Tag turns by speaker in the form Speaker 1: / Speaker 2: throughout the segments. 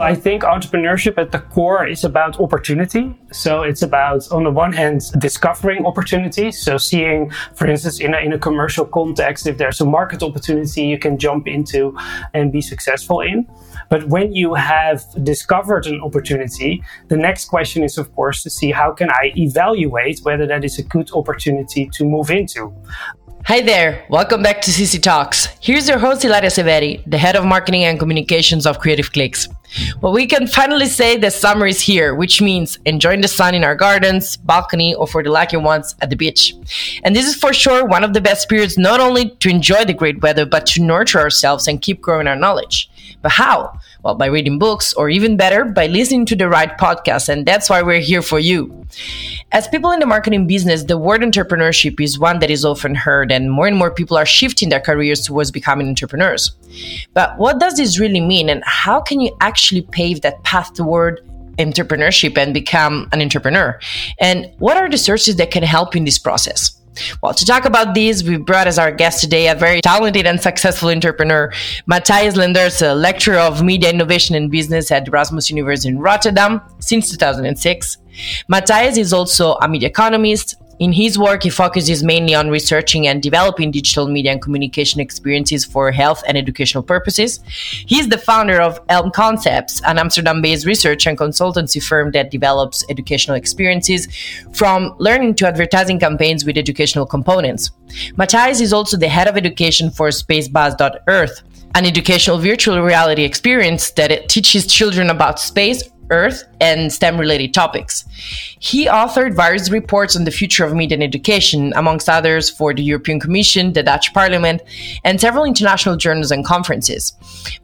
Speaker 1: I think entrepreneurship at the core is about opportunity. So it's about, on the one hand, discovering opportunities. So seeing, for instance, in a, in a commercial context, if there's a market opportunity you can jump into and be successful in. But when you have discovered an opportunity, the next question is, of course, to see how can I evaluate whether that is a good opportunity to move into.
Speaker 2: Hi there, welcome back to CC Talks. Here's your host Hilaria Severi, the head of marketing and communications of Creative Clicks. Well, we can finally say the summer is here, which means enjoying the sun in our gardens, balcony, or for the lucky ones at the beach. And this is for sure one of the best periods not only to enjoy the great weather, but to nurture ourselves and keep growing our knowledge. But how? Well, by reading books, or even better, by listening to the right podcast. And that's why we're here for you. As people in the marketing business, the word entrepreneurship is one that is often heard, and more and more people are shifting their careers towards becoming entrepreneurs. But what does this really mean, and how can you actually pave that path toward entrepreneurship and become an entrepreneur? And what are the sources that can help in this process? Well, to talk about this, we brought as our guest today a very talented and successful entrepreneur, Matthias Lenders, a lecturer of media innovation and business at Erasmus University in Rotterdam since 2006. Matthias is also a media economist, in his work, he focuses mainly on researching and developing digital media and communication experiences for health and educational purposes. He is the founder of Elm Concepts, an Amsterdam based research and consultancy firm that develops educational experiences from learning to advertising campaigns with educational components. Matthias is also the head of education for SpaceBuzz.earth, an educational virtual reality experience that teaches children about space, Earth, and STEM related topics. He authored various reports on the future of media and education, amongst others for the European Commission, the Dutch Parliament, and several international journals and conferences.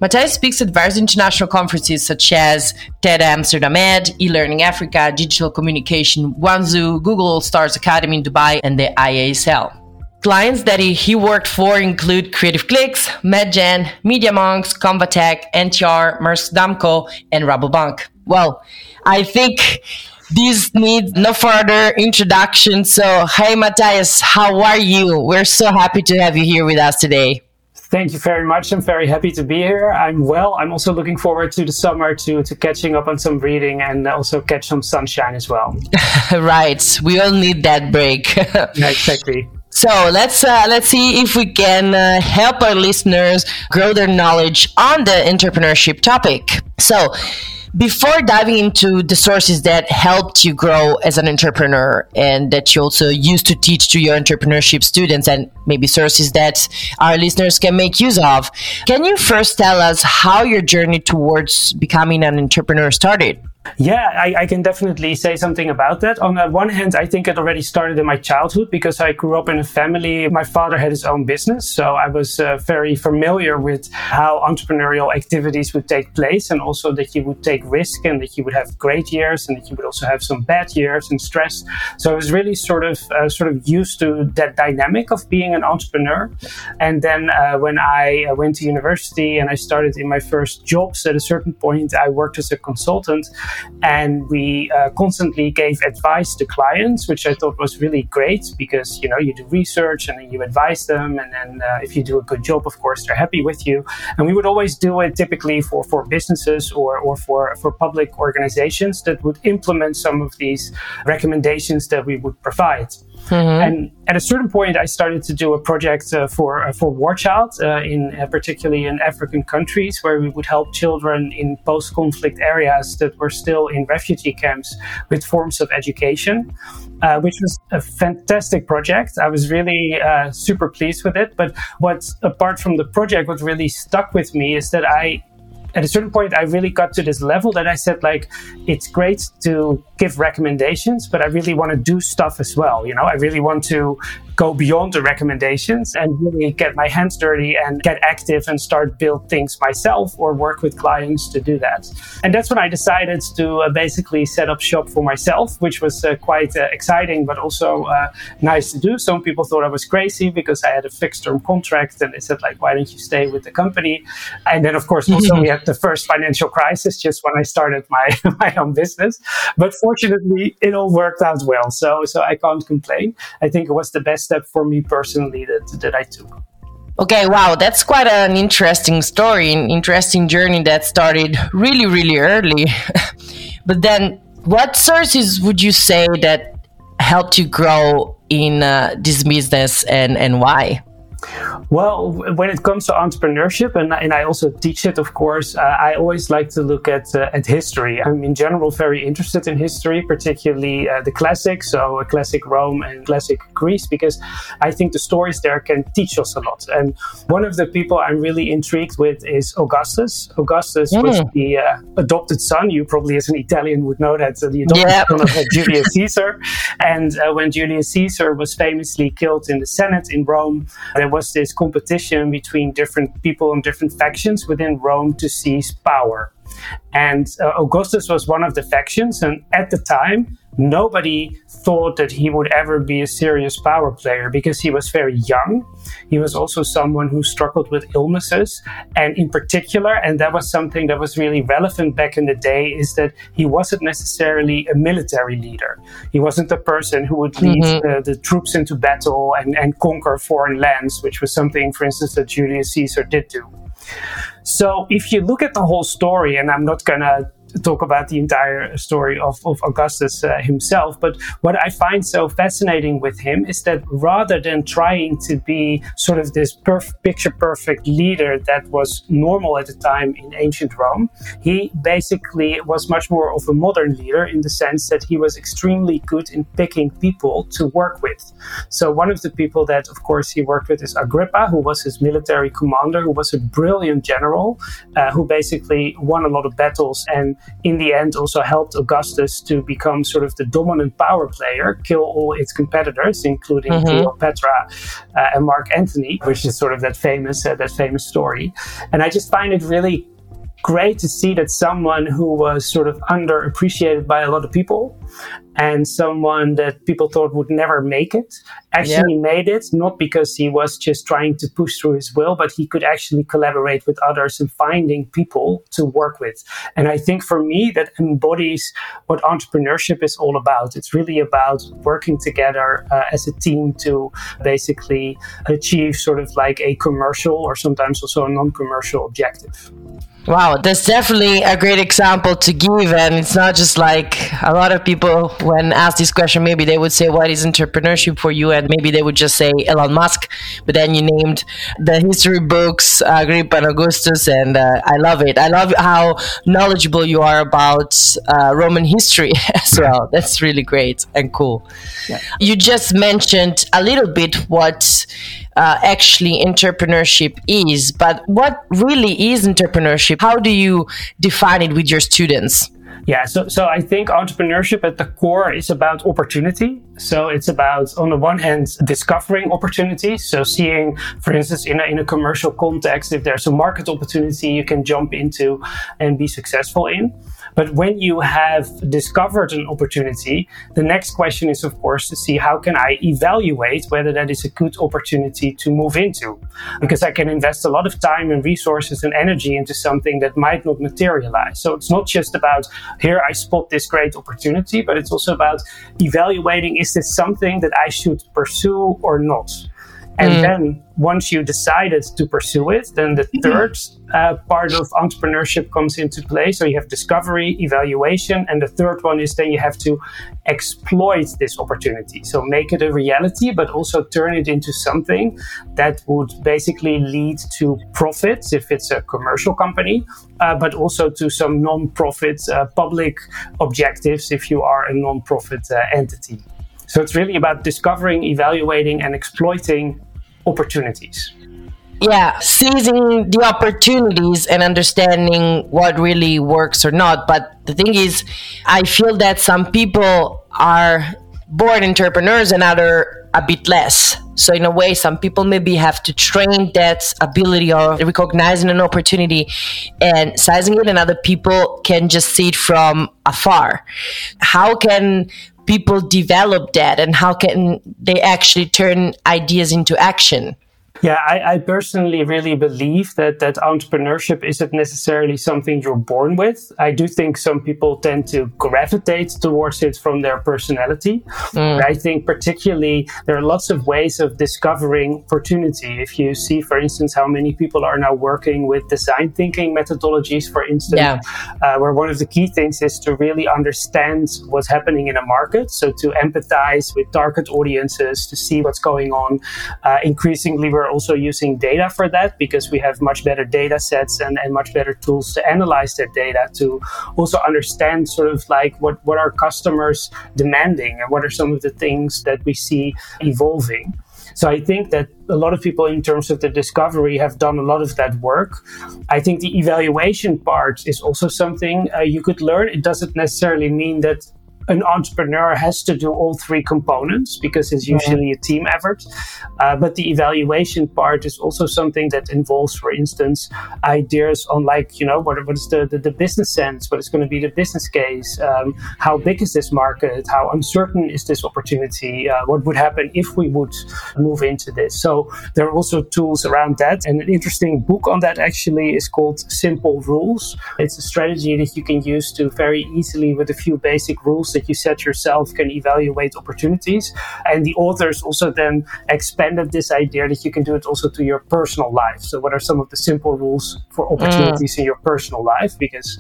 Speaker 2: Matthias speaks at various international conferences such as TED Amsterdam Ed, eLearning Africa, Digital Communication, Guangzhou, Google Stars Academy in Dubai, and the IASL. Clients that he, worked for include Creative Clicks, MedGen, Media Monks, Convatec, NTR, Maersk Damco, and Rabobank. Well, I think this needs no further introduction. So, hey, Matthias, how are you? We're so happy to have you here with us today.
Speaker 1: Thank you very much. I'm very happy to be here. I'm well. I'm also looking forward to the summer to to catching up on some reading and also catch some sunshine as well.
Speaker 2: right. We all need that break.
Speaker 1: yeah, exactly.
Speaker 2: So let's uh, let's see if we can uh, help our listeners grow their knowledge on the entrepreneurship topic. So before diving into the sources that helped you grow as an entrepreneur and that you also used to teach to your entrepreneurship students and maybe sources that our listeners can make use of, can you first tell us how your journey towards becoming an entrepreneur started?
Speaker 1: Yeah, I, I, can definitely say something about that. On the one hand, I think it already started in my childhood because I grew up in a family. My father had his own business, so I was uh, very familiar with how entrepreneurial activities would take place and also that you would take risk and that you would have great years and that you would also have some bad years and stress. So I was really sort of uh, sort of used to that dynamic of being an entrepreneur. And then uh, when I uh, went to university and I started in my first jobs, at a certain point, I worked as a consultant and we uh, constantly gave advice to clients, which I thought was really great because you know you do research and then you advise them, and then uh, if you do a good job, of course they're happy with you. And we would always do it typically for for businesses or or for for public organizations that would implement some of these recommendations that we would provide. Mm-hmm. And at a certain point, I started to do a project uh, for uh, for War Child, uh, in uh, particularly in African countries, where we would help children in post-conflict areas that were still in refugee camps with forms of education, uh, which was a fantastic project. I was really super pleased with it. But what, apart from the project, what really stuck with me is that I at a certain point, I really got to this level that I said, like, it's great to give recommendations, but I really want to do stuff as well. You know, I really want to go beyond the recommendations and really get my hands dirty and get active and start build things myself or work with clients to do that. And that's when I decided to uh, basically set up shop for myself, which was uh, quite uh, exciting, but also uh, nice to do. Some people thought I was crazy because I had a fixed term contract and they said like, why don't you stay with the company? And then of course, also we had the first financial crisis just when I started my, my own business. But fortunately, it all worked out well. So, so I can't complain. I think it was the best step for me personally that, that I took.
Speaker 2: Okay, wow, that's quite an interesting story, an interesting journey that started really, really early. but then, what sources would you say that helped you grow in uh, this business and, and why?
Speaker 1: Well, when it comes to entrepreneurship, and, and I also teach it, of course, uh, I always like to look at uh, at history. I'm in general very interested in history, particularly uh, the classics, so classic Rome and classic Greece, because I think the stories there can teach us a lot. And one of the people I'm really intrigued with is Augustus. Augustus mm. was the uh, adopted son. You probably, as an Italian, would know that uh, the adopted yeah. son of uh, Julius Caesar. And when Julius Caesar was famously killed in the Senate in Rome, there was this competition between different people and different factions within Rome to seize power. And uh, Augustus was one of the factions, and at the time, nobody thought that he would ever be a serious power player because he was very young. He was also someone who struggled with illnesses. And in particular, and that was something that was really relevant back in the day, is that he wasn't necessarily a military leader. He wasn't the person who would lead mm-hmm. the, the troops into battle and, and conquer foreign lands, which was something, for instance, that Julius Caesar did do. So if you look at the whole story, and I'm not to talk about the entire story of, of Augustus uh, himself. But what I find so fascinating with him is that rather than trying to be sort of this perf- picture perfect leader that was normal at the time in ancient Rome, he basically was much more of a modern leader in the sense that he was extremely good in picking people to work with. So one of the people that, of course, he worked with is Agrippa, who was his military commander, who was a brilliant general, uh, who basically won a lot of battles and in the end also helped Augustus to become sort of the dominant power player, kill all its competitors, including mm-hmm. Cleopatra uh, and Mark Antony, which is sort of that famous uh, that famous story. And I just find it really great to see that someone who was sort of underappreciated by a lot of people and someone that people thought would never make it actually yeah. made it not because he was just trying to push through his will but he could actually collaborate with others and finding people to work with. And i think for me that embodies what entrepreneurship is all about. It's really about working together uh, as a team to basically achieve sort of like a commercial or sometimes also a non-commercial objective
Speaker 2: Wow, that's definitely a great example to give. And it's not just like a lot of people, when asked this question, maybe they would say, What is entrepreneurship for you? And maybe they would just say Elon Musk. But then you named the history books, Agrippa and Augustus, and uh, I love it. I love how knowledgeable you are about uh, Roman history as well. That's really great and cool. Yeah. You just mentioned a little bit what uh, actually entrepreneurship is. But what really is entrepreneurship? How do you define it with your students?
Speaker 1: Yeah, so, so I think entrepreneurship at the core is about opportunity. So it's about, on the one hand, discovering opportunities. So seeing, for instance, in a, in a commercial context, if there's a market opportunity you can jump into and be successful in. But when you have discovered an opportunity, the next question is, of course, to see how can I evaluate whether that is a good opportunity to move into? Because I can invest a lot of time and resources and energy into something that might not materialize. So it's not just about here I spot this great opportunity, but it's also about evaluating is this something that I should pursue or not? And mm. then once you decided to pursue it, then the third uh, part of entrepreneurship comes into play. So you have discovery, evaluation, and the third one is then you have to exploit this opportunity. So make it a reality, but also turn it into something that would basically lead to profits if it's a commercial company, uh, but also to some non-profit uh, public objectives if you are a non-profit uh, entity. So it's really about discovering, evaluating, and exploiting opportunities.
Speaker 2: Yeah, seizing the opportunities and understanding what really works or not. But the thing is, I feel that some people are born entrepreneurs and other a bit less. So in a way, some people maybe have to train that ability of recognizing an opportunity and sizing it, and other people can just see it from afar. How can people develop that and how can they actually turn ideas into action?
Speaker 1: Yeah, I, I, personally really believe that that entrepreneurship isn't necessarily something you're born with. I do think some people tend to gravitate towards it from their personality. Mm. I think particularly there are lots of ways of discovering opportunity. If you see, for instance, how many people are now working with design thinking methodologies, for instance, yeah. uh, where one of the key things is to really understand what's happening in a market. So to empathize with target audiences, to see what's going on. Uh, increasingly, we're also using data for that because we have much better data sets and, and much better tools to analyze that data to also understand sort of like what, what are customers demanding and what are some of the things that we see evolving. So I think that a lot of people, in terms of the discovery, have done a lot of that work. I think the evaluation part is also something uh, you could learn. It doesn't necessarily mean that an entrepreneur has to do all three components because it's usually a team effort. Uh, but the evaluation part is also something that involves, for instance, ideas on like, you know, what, what is the, the, the business sense? What is going to be the business case? Um, how big is this market? How uncertain is this opportunity? Uh, what would happen if we would move into this? So there are also tools around that. And an interesting book on that actually is called Simple Rules. It's a strategy that you can use to very easily, with a few basic rules, that you set yourself can evaluate opportunities. And the authors also then expanded this idea that you can do it also to your personal life. So, what are some of the simple rules for opportunities mm. in your personal life? Because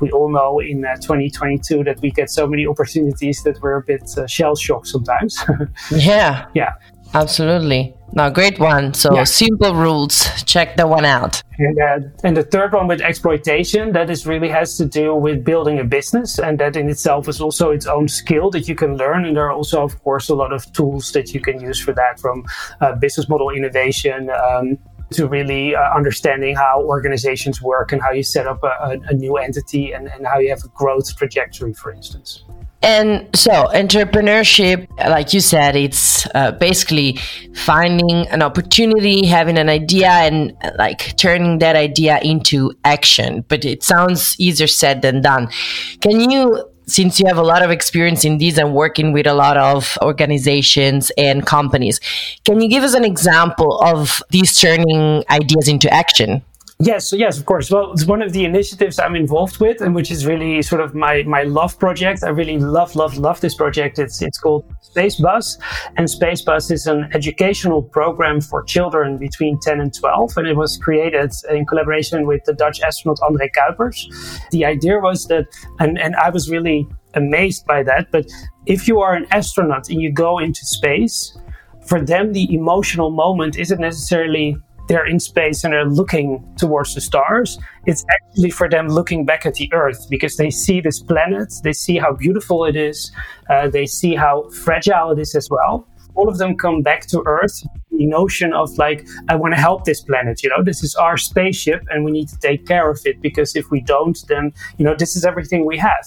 Speaker 1: we all know in uh, 2022 that we get so many opportunities that we're a bit uh, shell shocked sometimes.
Speaker 2: yeah.
Speaker 1: Yeah.
Speaker 2: Absolutely. No, great one. So yeah. simple rules. Check that one out.
Speaker 1: And, uh, and the third one with exploitation, that is really has to do with building a business, and that in itself is also its own skill that you can learn. And there are also, of course, a lot of tools that you can use for that, from uh, business model innovation. Um, to really uh, understanding how organizations work and how you set up a, a, a new entity and, and how you have a growth trajectory, for instance.
Speaker 2: And so, entrepreneurship, like you said, it's uh, basically finding an opportunity, having an idea, and like turning that idea into action. But it sounds easier said than done. Can you, since you have a lot of experience in these and working with a lot of organizations and companies, can you give us an example of these turning ideas into action?
Speaker 1: Yes, yes, of course. Well, it's one of the initiatives I'm involved with, and which is really sort of my my love project. I really love, love, love this project. It's it's called SpaceBuzz, and SpaceBuzz is an educational program for children between 10 and 12, and it was created in collaboration with the Dutch astronaut André Kuipers. The idea was that, and and I was really amazed by that. But if you are an astronaut and you go into space, for them the emotional moment isn't necessarily they're in space and they're looking towards the stars. It's actually for them looking back at the Earth because they see this planet, they see how beautiful it is, uh, they see how fragile it is as well. All of them come back to Earth notion of like, I want to help this planet, you know, this is our spaceship and we need to take care of it because if we don't, then, you know, this is everything we have.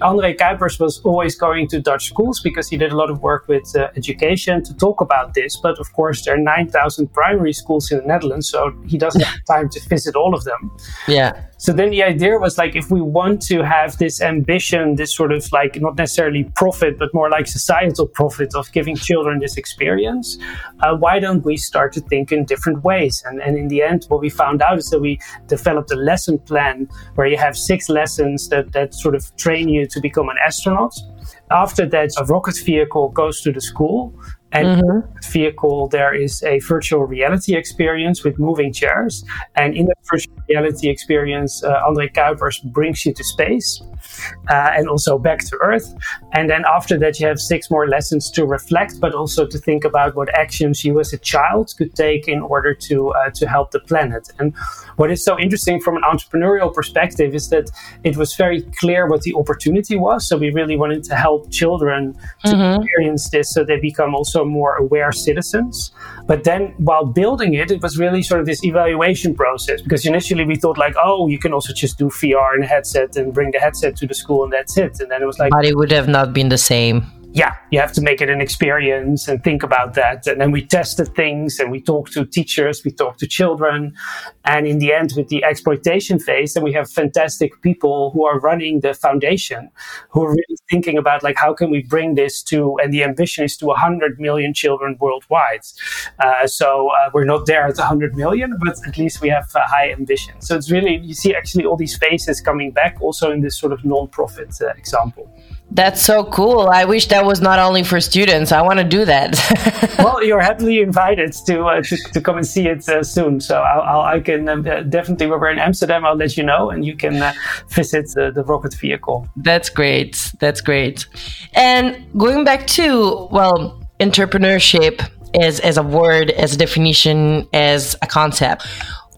Speaker 1: André Kuipers was always going to Dutch schools because he did a lot of work with uh, education to talk about this. But of course, there are 9,000 primary schools in the Netherlands, so he doesn't have time to visit all of them.
Speaker 2: Yeah.
Speaker 1: So then the idea was like, if we want to have this ambition, this sort of like not necessarily profit, but more like societal profit of giving children this experience, uh, why don't we start to think in different ways? And, and in the end, what we found out is that we developed a lesson plan where you have six lessons that, that sort of train you to become an astronaut. After that, a rocket vehicle goes to the school and mm-hmm. vehicle, there is a virtual reality experience with moving chairs. And in that virtual reality experience, uh, André Kuipers brings you to space uh, and also back to Earth. And then after that, you have six more lessons to reflect, but also to think about what actions you as a child could take in order to uh, to help the planet. And what is so interesting from an entrepreneurial perspective is that it was very clear what the opportunity was. So we really wanted to help children to mm-hmm. experience this, so they become also more aware citizens. But then while building it, it was really sort of this evaluation process because initially we thought like, oh, you can also just do VR and headset and bring the headset to the school and that's it. And then it was like,
Speaker 2: but it would have not been the same.
Speaker 1: Yeah, you have to make it an experience and think about that. And then we tested things and we talked to teachers, we talked to children. And in the end, with the exploitation phase, then we have fantastic people who are running the foundation, who are really thinking about like, how can we bring this to, and the ambition is to 100 million children worldwide. Uh, so uh, we're not there at 100 million, but at least we have a high ambition. So it's really, you see actually all these phases coming back also in this sort of non-profit uh, example.
Speaker 2: That's so cool. I wish that was not only for students. I want to do that.
Speaker 1: well, you're happily invited to, uh, to, to come and see it uh, soon. So I'll, I'll i can um, uh, definitely, when we're in Amsterdam, I'll let you know and you can uh, visit the rocket vehicle.
Speaker 2: That's great. That's great. And going back to, well, entrepreneurship as, as a word, as a definition, as a concept.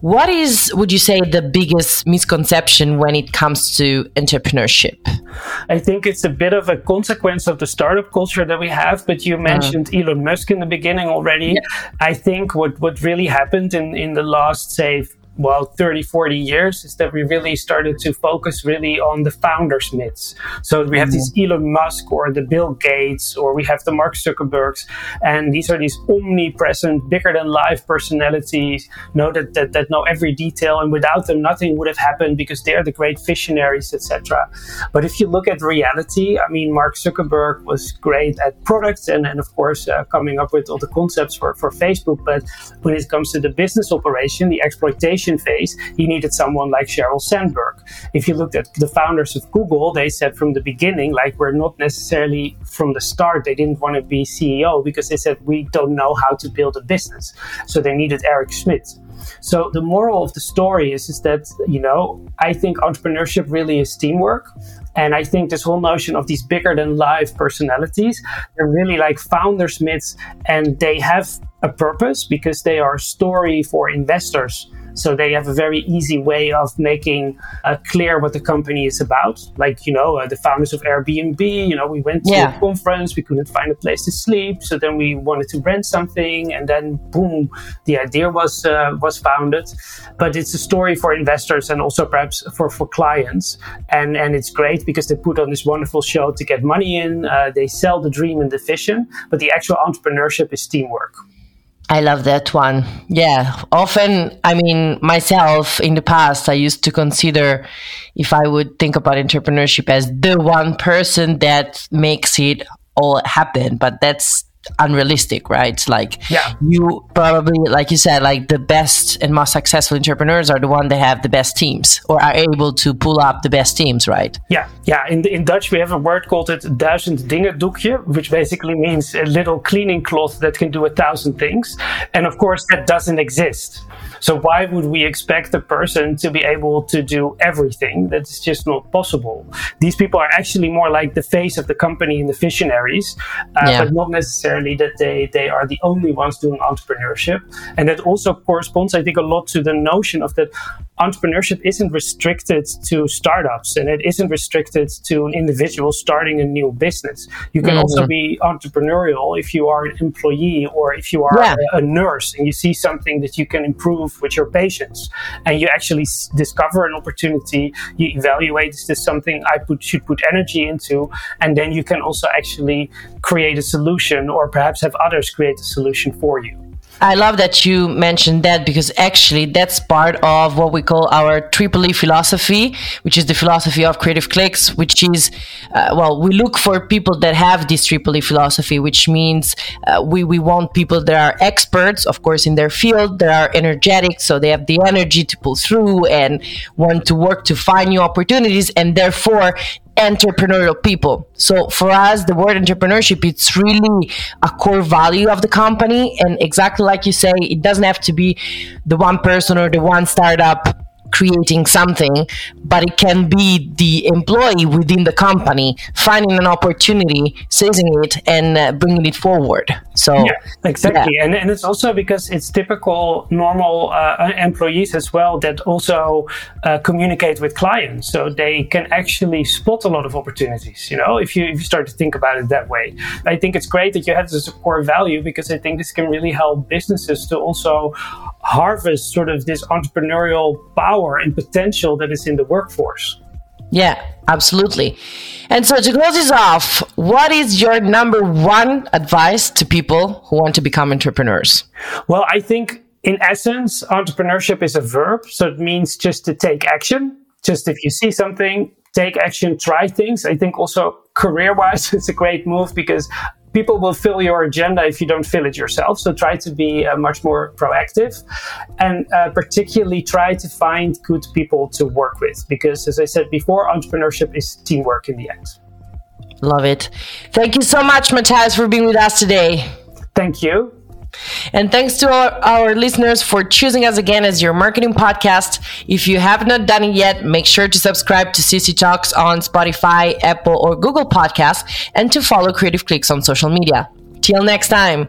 Speaker 2: What is, would you say, the biggest misconception when it comes to entrepreneurship?
Speaker 1: I think it's a bit of a consequence of the startup culture that we have. But you uh-huh. mentioned uh, Elon Musk in the beginning already. Yeah. I think what, what really happened in, in the last, say, well 30 40 years is that we really started to focus really on the founders myths so we have mm-hmm. these elon musk or the bill gates or we have the mark zuckerbergs and these are these omnipresent bigger than life personalities know that, that that know every detail and without them nothing would have happened because they're the great visionaries etc but if you look at reality i mean mark zuckerberg was great at products and, and of course uh, coming up with all the concepts for, for facebook but when it comes to the business operation the exploitation phase, he needed someone like Sheryl Sandberg. If you looked at the founders of Google, they said from the beginning, like we're not necessarily from the start, they didn't want to be CEO because they said we don't know how to build a business. So they needed Eric Schmidt. So the moral of the story is, is that, you know, I think entrepreneurship really is teamwork. And I think this whole notion of these bigger than life personalities, they're really like founders myths and they have a purpose because they are a story for investors so they have a very easy way of making uh, clear what the company is about. Like, you know, uh, the founders of Airbnb, you know, we went to yeah. a conference, we couldn't find a place to sleep. So then we wanted to rent something and then boom, the idea was, uh, was founded. But it's a story for investors and also perhaps for, for clients. And, and it's great because they put on this wonderful show to get money in. Uh, they sell the dream and the vision, but the actual entrepreneurship is teamwork.
Speaker 2: I love that one. Yeah. Often, I mean, myself in the past, I used to consider if I would think about entrepreneurship as the one person that makes it all happen. But that's unrealistic, right? Like yeah. you probably, like you said, like the best and most successful entrepreneurs are the one that have the best teams or are able to pull up the best teams, right?
Speaker 1: Yeah, yeah. In in Dutch, we have a word called it duizend dingen doekje, which basically means a little cleaning cloth that can do a thousand things. And of course, that doesn't exist. So why would we expect a person to be able to do everything? That's just not possible. These people are actually more like the face of the company and the visionaries, uh, yeah. but not necessarily that they, they are the only ones doing entrepreneurship. And that also corresponds, I think, a lot to the notion of that entrepreneurship isn't restricted to startups and it isn't restricted to an individual starting a new business. You can mm-hmm. also be entrepreneurial if you are an employee or if you are yeah. a, a, nurse and you see something that you can improve with your patients and you actually s- discover an opportunity, you evaluate is this something I put, should put energy into, and then you can also actually create a solution or perhaps have others create a solution for you.
Speaker 2: I love that you mentioned that because actually that's part of what we call our triple E philosophy, which is the philosophy of creative clicks, which is, uh, well, we look for people that have this triple E philosophy, which means uh, we, we want people that are experts, of course, in their field, that are energetic, so they have the energy to pull through and want to work to find new opportunities, and therefore entrepreneurial people. So for us, the word entrepreneurship, it's really a core value of the company. And exactly like you say, it doesn't have to be the one person or the one startup creating something, but it can be the employee within the company finding an opportunity, seizing it, and uh, bringing it forward. So,
Speaker 1: yeah, exactly. Yeah. And, and it's also because it's typical normal uh, employees as well that also uh, communicate with clients. So they can actually spot a lot of opportunities, you know, if you, if you start to think about it that way. I think it's great that you have this core value because I think this can really help businesses to also harvest sort of this entrepreneurial power and potential that is in the workforce.
Speaker 2: Yeah, absolutely. And so to close this off, what is your number one advice to people who want to become entrepreneurs?
Speaker 1: Well, I think in essence, entrepreneurship is a verb. So it means just to take action. Just if you see something, take action, try things. I think also career wise, it's a great move because people will fill your agenda if you don't fill it yourself. So try to be uh, much more proactive and uh, particularly try to find good people to work with because, as I said before, entrepreneurship is teamwork in the end.
Speaker 2: Love it. Thank you so much, Matthias, for being with us today.
Speaker 1: Thank you.
Speaker 2: And thanks to our, our, listeners for choosing us again as your marketing podcast. If you have not done it yet, make sure to subscribe to CC Talks on Spotify, Apple, or Google Podcasts, and to follow Creative Clicks on social media. Till next time.